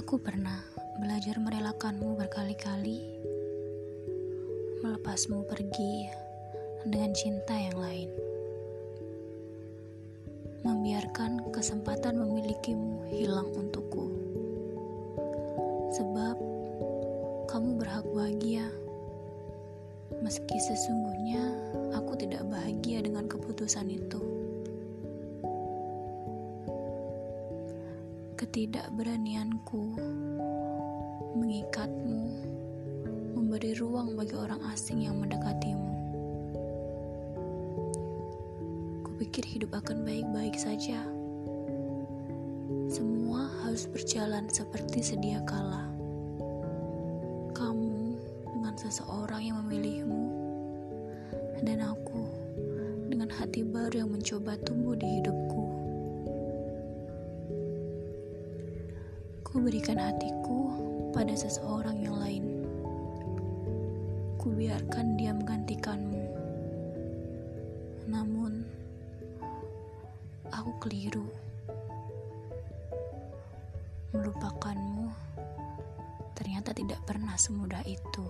pernah belajar merelakanmu berkali-kali, melepasmu pergi dengan cinta yang lain, membiarkan kesempatan memilikimu hilang untukku, sebab kamu berhak bahagia. Meski sesungguhnya aku tidak bahagia dengan keputusan itu. Ketidakberanianku mengikatmu, memberi ruang bagi orang asing yang mendekatimu. Kupikir hidup akan baik-baik saja. Semua harus berjalan seperti sedia kala. Kamu dengan seseorang yang memilihmu, dan aku dengan hati baru yang mencoba tumbuh di hidupku. Ku berikan hatiku pada seseorang yang lain. Ku biarkan dia menggantikanmu. Namun, aku keliru. Melupakanmu ternyata tidak pernah semudah itu.